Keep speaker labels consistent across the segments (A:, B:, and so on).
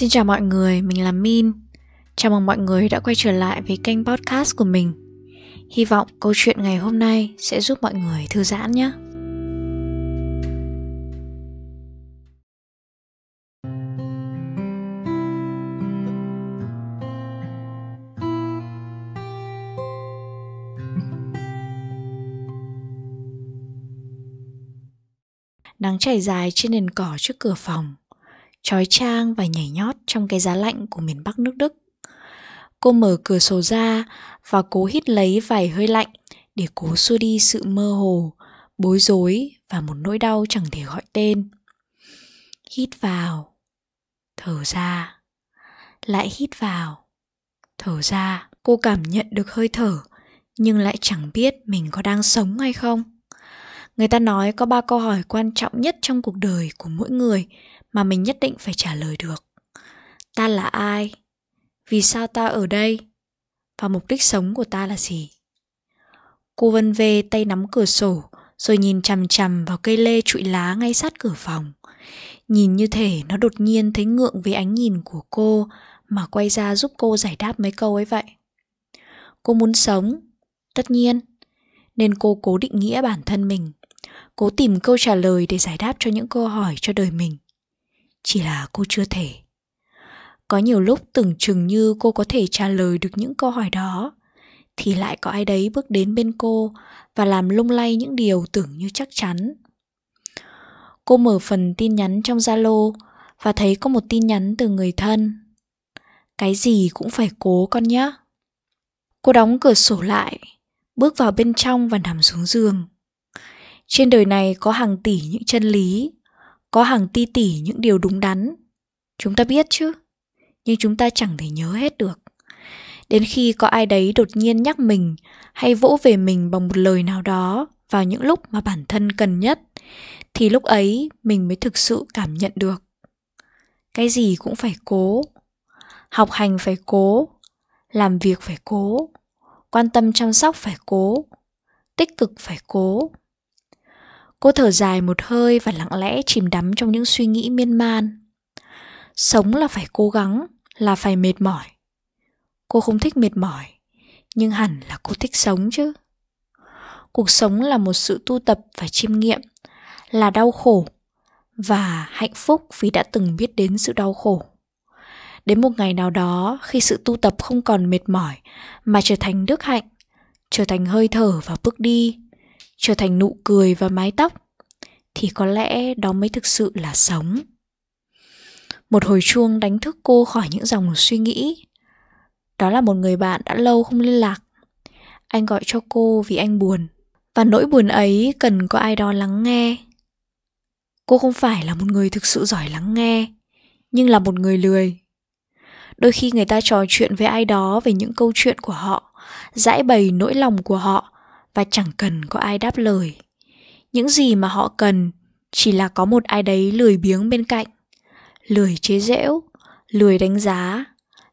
A: Xin chào mọi người, mình là Min. Chào mừng mọi người đã quay trở lại với kênh podcast của mình. Hy vọng câu chuyện ngày hôm nay sẽ giúp mọi người thư giãn nhé. Nắng chảy dài trên nền cỏ trước cửa phòng trói trang và nhảy nhót trong cái giá lạnh của miền Bắc nước Đức. Cô mở cửa sổ ra và cố hít lấy vài hơi lạnh để cố xua đi sự mơ hồ, bối rối và một nỗi đau chẳng thể gọi tên. Hít vào, thở ra, lại hít vào, thở ra. Cô cảm nhận được hơi thở nhưng lại chẳng biết mình có đang sống hay không. Người ta nói có ba câu hỏi quan trọng nhất trong cuộc đời của mỗi người mà mình nhất định phải trả lời được. Ta là ai? Vì sao ta ở đây? Và mục đích sống của ta là gì? Cô vân vê tay nắm cửa sổ, rồi nhìn chằm chằm vào cây lê trụi lá ngay sát cửa phòng. Nhìn như thể nó đột nhiên thấy ngượng với ánh nhìn của cô mà quay ra giúp cô giải đáp mấy câu ấy vậy. Cô muốn sống? Tất nhiên. Nên cô cố định nghĩa bản thân mình cố tìm câu trả lời để giải đáp cho những câu hỏi cho đời mình. Chỉ là cô chưa thể. Có nhiều lúc tưởng chừng như cô có thể trả lời được những câu hỏi đó, thì lại có ai đấy bước đến bên cô và làm lung lay những điều tưởng như chắc chắn. Cô mở phần tin nhắn trong zalo và thấy có một tin nhắn từ người thân. Cái gì cũng phải cố con nhé cô đóng cửa sổ lại, bước vào bên trong và nằm xuống giường trên đời này có hàng tỷ những chân lý, có hàng ti tỷ những điều đúng đắn. Chúng ta biết chứ, nhưng chúng ta chẳng thể nhớ hết được. Đến khi có ai đấy đột nhiên nhắc mình hay vỗ về mình bằng một lời nào đó vào những lúc mà bản thân cần nhất, thì lúc ấy mình mới thực sự cảm nhận được. Cái gì cũng phải cố, học hành phải cố, làm việc phải cố, quan tâm chăm sóc phải cố, tích cực phải cố. Cô thở dài một hơi và lặng lẽ chìm đắm trong những suy nghĩ miên man. Sống là phải cố gắng, là phải mệt mỏi. Cô không thích mệt mỏi, nhưng hẳn là cô thích sống chứ. Cuộc sống là một sự tu tập và chiêm nghiệm, là đau khổ và hạnh phúc vì đã từng biết đến sự đau khổ. Đến một ngày nào đó khi sự tu tập không còn mệt mỏi mà trở thành đức hạnh, trở thành hơi thở và bước đi, trở thành nụ cười và mái tóc, thì có lẽ đó mới thực sự là sống. Một hồi chuông đánh thức cô khỏi những dòng suy nghĩ. Đó là một người bạn đã lâu không liên lạc. Anh gọi cho cô vì anh buồn. Và nỗi buồn ấy cần có ai đó lắng nghe. Cô không phải là một người thực sự giỏi lắng nghe, nhưng là một người lười. Đôi khi người ta trò chuyện với ai đó về những câu chuyện của họ, giải bày nỗi lòng của họ và chẳng cần có ai đáp lời. Những gì mà họ cần chỉ là có một ai đấy lười biếng bên cạnh. Lười chế giễu, lười đánh giá,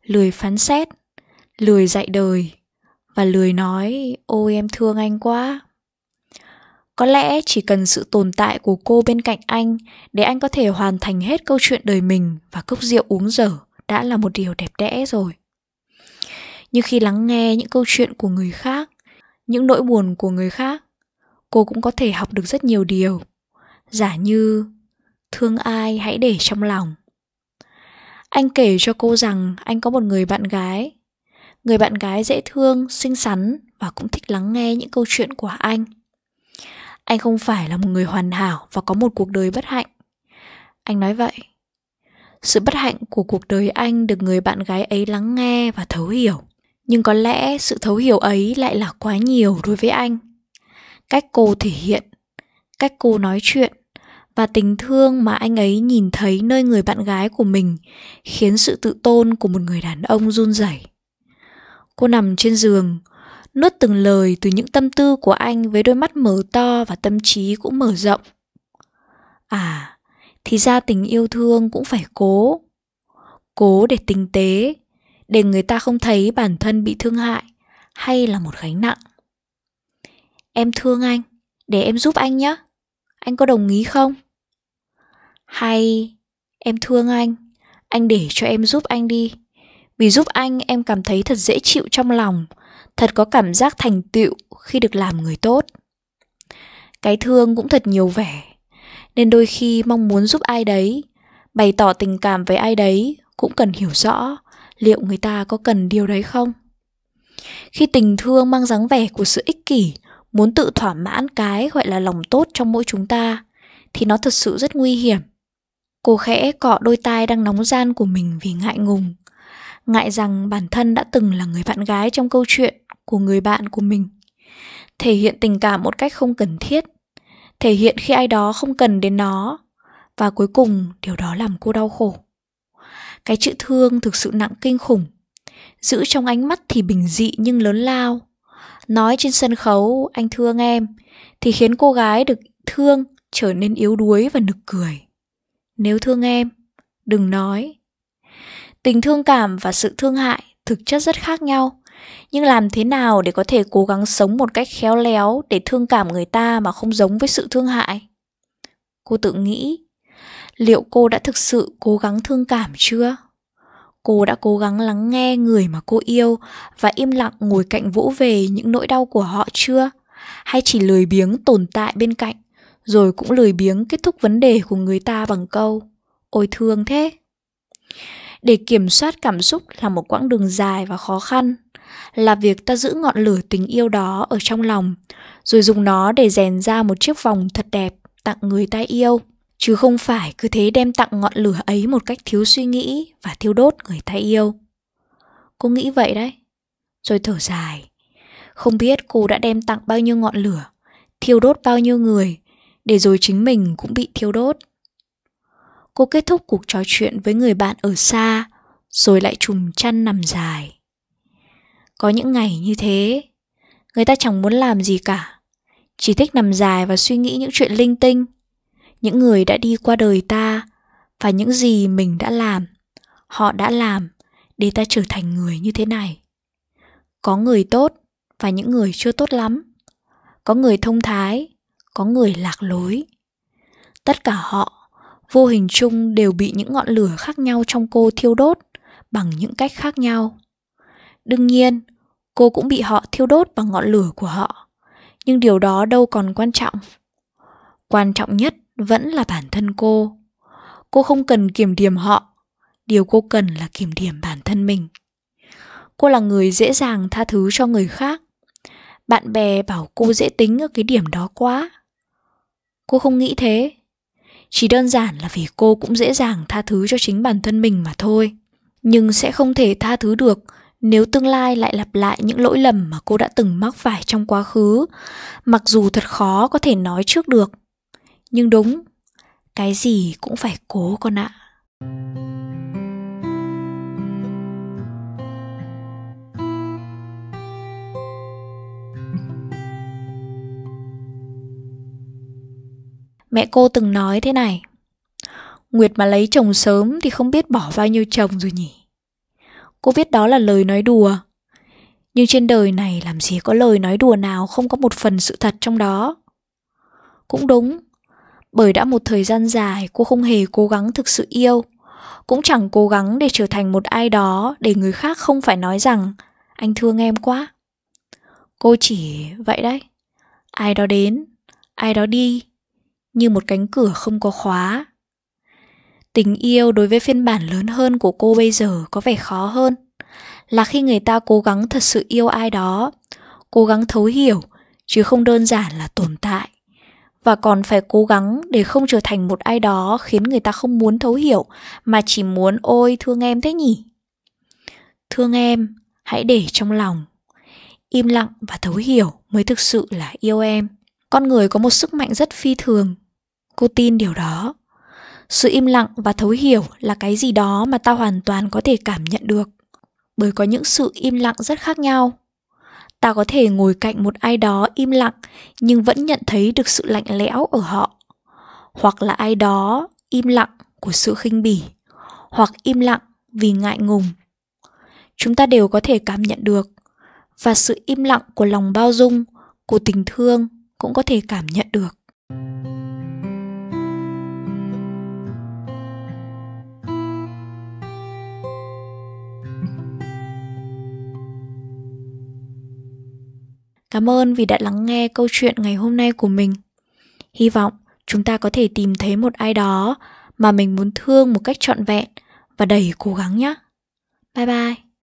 A: lười phán xét, lười dạy đời và lười nói, ôi, em thương anh quá. Có lẽ chỉ cần sự tồn tại của cô bên cạnh anh để anh có thể hoàn thành hết câu chuyện đời mình và cốc rượu uống dở đã là một điều đẹp đẽ rồi. Nhưng khi lắng nghe những câu chuyện của người khác những nỗi buồn của người khác, cô cũng có thể học được rất nhiều điều. Giả như, thương ai hãy để trong lòng. Anh kể cho cô rằng anh có một người bạn gái. Người bạn gái dễ thương, xinh xắn và cũng thích lắng nghe những câu chuyện của anh. Anh không phải là một người hoàn hảo và có một cuộc đời bất hạnh. Anh nói vậy, sự bất hạnh của cuộc đời anh được người bạn gái ấy lắng nghe và thấu hiểu nhưng có lẽ sự thấu hiểu ấy lại là quá nhiều đối với anh. Cách cô thể hiện, cách cô nói chuyện và tình thương mà anh ấy nhìn thấy nơi người bạn gái của mình khiến sự tự tôn của một người đàn ông run rẩy. Cô nằm trên giường, nuốt từng lời từ những tâm tư của anh với đôi mắt mở to và tâm trí cũng mở rộng. À thì ra tình yêu thương cũng phải cố cố để tinh tế để người ta không thấy bản thân bị thương hại hay là một gánh nặng em thương anh để em giúp anh nhé anh có đồng ý không hay em thương anh anh để cho em giúp anh đi. Vì giúp anh em cảm thấy thật dễ chịu trong lòng, thật có cảm giác thành tựu khi được làm người tốt. Cái thương cũng thật nhiều vẻ, nên đôi khi mong muốn giúp ai đấy, bày tỏ tình cảm với ai đấy cũng cần hiểu rõ liệu người ta có cần điều đấy không. Khi tình thương mang dáng vẻ của sự ích kỷ, muốn tự thỏa mãn cái gọi là lòng tốt trong mỗi chúng ta, thì nó thật sự rất nguy hiểm. Cô khẽ cọ đôi tai đang nóng gian của mình vì ngại ngùng. Ngại rằng bản thân đã từng là người bạn gái trong câu chuyện của người bạn của mình. Thể hiện tình cảm một cách không cần thiết. Thể hiện khi ai đó không cần đến nó. Và cuối cùng điều đó làm cô đau khổ. Cái chữ thương thực sự nặng kinh khủng. Giữ trong ánh mắt thì bình dị nhưng lớn lao. Nói trên sân khấu anh thương em thì khiến cô gái được thương trở nên yếu đuối và nực cười. Nếu thương em, đừng nói. Tình thương cảm và sự thương hại thực chất rất khác nhau. Nhưng làm thế nào để có thể cố gắng sống một cách khéo léo để thương cảm người ta mà không giống với sự thương hại? Cô tự nghĩ, liệu cô đã thực sự cố gắng thương cảm chưa? Cô đã cố gắng lắng nghe người mà cô yêu và im lặng ngồi cạnh vỗ về những nỗi đau của họ chưa? Hay chỉ lười biếng tồn tại bên cạnh, rồi cũng lười biếng kết thúc vấn đề của người ta bằng câu, ôi thương thế để kiểm soát cảm xúc là một quãng đường dài và khó khăn, là việc ta giữ ngọn lửa tình yêu đó ở trong lòng, rồi dùng nó để rèn ra một chiếc vòng thật đẹp tặng người ta yêu chứ không phải cứ thế đem tặng ngọn lửa ấy một cách thiếu suy nghĩ và thiêu đốt người ta yêu. Cô nghĩ vậy đấy. Rồi thở dài. Không biết cô đã đem tặng bao nhiêu ngọn lửa thiêu đốt bao nhiêu người để rồi chính mình cũng bị thiêu đốt. Cô kết thúc cuộc trò chuyện với người bạn ở xa, rồi lại trùm chăn nằm dài. Có những ngày như thế, người ta chẳng muốn làm gì cả, chỉ thích nằm dài và suy nghĩ những chuyện linh tinh, những người đã đi qua đời ta và những gì mình đã làm, họ đã làm để ta trở thành người như thế này. Có người tốt và những người chưa tốt lắm. Có người thông thái có người lạc lối tất cả họ vô hình chung đều bị những ngọn lửa khác nhau trong cô thiêu đốt bằng những cách khác nhau đương nhiên cô cũng bị họ thiêu đốt bằng ngọn lửa của họ nhưng điều đó đâu còn quan trọng quan trọng nhất vẫn là bản thân cô cô không cần kiểm điểm họ điều cô cần là kiểm điểm bản thân mình cô là người dễ dàng tha thứ cho người khác bạn bè bảo cô dễ tính ở cái điểm đó quá Cô không nghĩ thế. Chỉ đơn giản là vì cô cũng dễ dàng tha thứ cho chính bản thân mình mà thôi. Nhưng sẽ không thể tha thứ được nếu tương lai lại lặp lại những lỗi lầm mà cô đã từng mắc phải trong quá khứ, mặc dù thật khó có thể nói trước được. Nhưng đúng, cái gì cũng phải cố con ạ. Mẹ cô từng nói thế này Nguyệt mà lấy chồng sớm thì không biết bỏ bao nhiêu chồng rồi nhỉ Cô biết đó là lời nói đùa Nhưng trên đời này làm gì có lời nói đùa nào không có một phần sự thật trong đó Cũng đúng bởi đã một thời gian dài cô không hề cố gắng thực sự yêu Cũng chẳng cố gắng để trở thành một ai đó Để người khác không phải nói rằng Anh thương em quá Cô chỉ vậy đấy Ai đó đến Ai đó đi như một cánh cửa không có khóa. Tình yêu đối với phiên bản lớn hơn của cô bây giờ có vẻ khó hơn. Là khi người ta cố gắng thật sự yêu ai đó, cố gắng thấu hiểu, chứ không đơn giản là tồn tại. Và còn phải cố gắng để không trở thành một ai đó khiến người ta không muốn thấu hiểu, mà chỉ muốn ôi thương em thế nhỉ. Thương em, hãy để trong lòng. Im lặng và thấu hiểu mới thực sự là yêu em. Con người có một sức mạnh rất phi thường cô tin điều đó sự im lặng và thấu hiểu là cái gì đó mà ta hoàn toàn có thể cảm nhận được bởi có những sự im lặng rất khác nhau ta có thể ngồi cạnh một ai đó im lặng nhưng vẫn nhận thấy được sự lạnh lẽo ở họ. Hoặc là ai đó im lặng của sự khinh bỉ, hoặc im lặng vì ngại ngùng. Chúng ta đều có thể cảm nhận được và sự im lặng của lòng bao dung, của tình thương cũng có thể cảm nhận được. Cảm ơn vì đã lắng nghe câu chuyện ngày hôm nay của mình. Hy vọng chúng ta có thể tìm thấy một ai đó mà mình muốn thương một cách trọn vẹn và đầy cố gắng nhé. Bye bye.